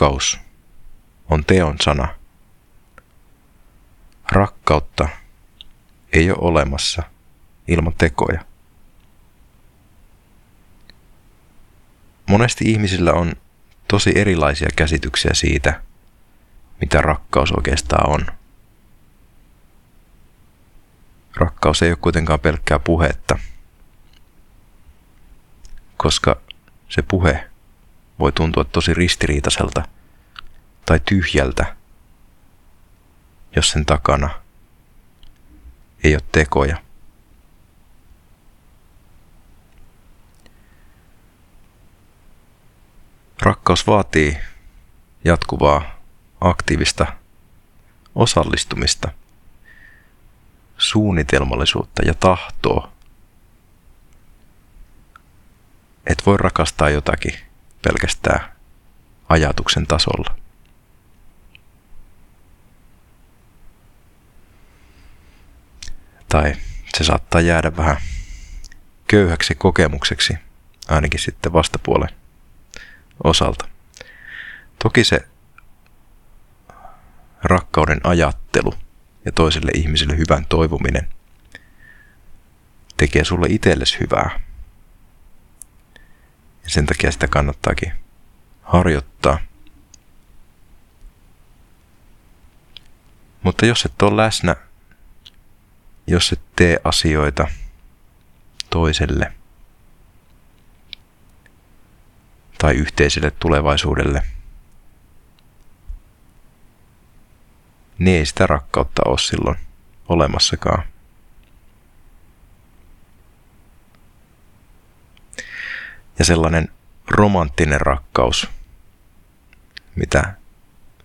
Rakkaus on teon sana. Rakkautta ei ole olemassa ilman tekoja. Monesti ihmisillä on tosi erilaisia käsityksiä siitä, mitä rakkaus oikeastaan on. Rakkaus ei ole kuitenkaan pelkkää puhetta, koska se puhe voi tuntua tosi ristiriitaiselta tai tyhjältä, jos sen takana ei ole tekoja. Rakkaus vaatii jatkuvaa aktiivista osallistumista, suunnitelmallisuutta ja tahtoa. Et voi rakastaa jotakin pelkästään ajatuksen tasolla. Tai se saattaa jäädä vähän köyhäksi kokemukseksi, ainakin sitten vastapuolen osalta. Toki se rakkauden ajattelu ja toiselle ihmiselle hyvän toivominen tekee sulle itsellesi hyvää. Ja sen takia sitä kannattaakin harjoittaa. Mutta jos et ole läsnä, jos et tee asioita toiselle tai yhteiselle tulevaisuudelle – niin ei sitä rakkautta ole silloin olemassakaan. Ja sellainen romanttinen rakkaus, mitä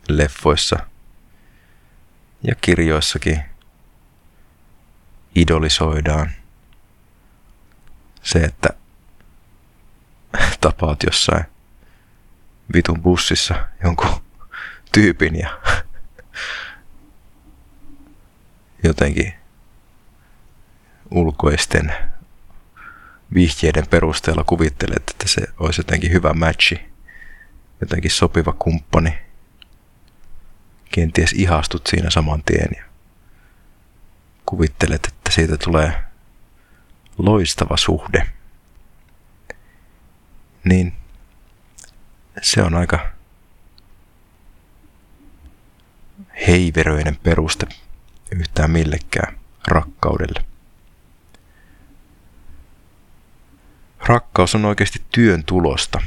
leffoissa ja kirjoissakin idolisoidaan. Se, että tapaat jossain vitun bussissa jonkun tyypin ja jotenkin ulkoisten vihjeiden perusteella kuvittelet, että se olisi jotenkin hyvä matchi, jotenkin sopiva kumppani. Kenties ihastut siinä saman tien ja kuvittelet, että siitä tulee loistava suhde. Niin se on aika heiveröinen peruste yhtään millekään rakkaudelle. Rakkaus on oikeasti työn tulosta.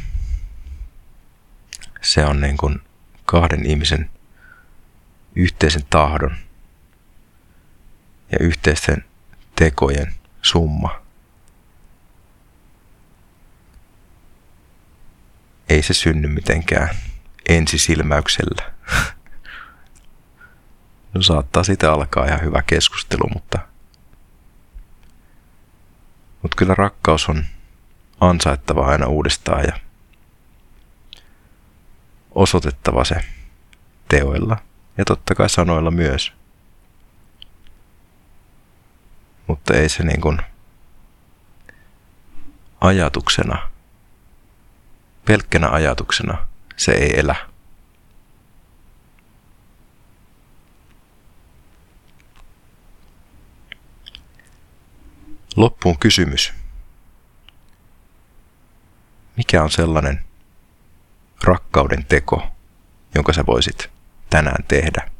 Se on niin kuin kahden ihmisen yhteisen tahdon ja yhteisten tekojen summa. Ei se synny mitenkään ensisilmäyksellä. No saattaa sitä alkaa ihan hyvä keskustelu, mutta, mutta kyllä rakkaus on ansaittava aina uudestaan ja osoitettava se teoilla ja totta kai sanoilla myös. Mutta ei se niin kuin ajatuksena, pelkkänä ajatuksena se ei elä. Loppuun kysymys. Mikä on sellainen rakkauden teko, jonka sä voisit tänään tehdä?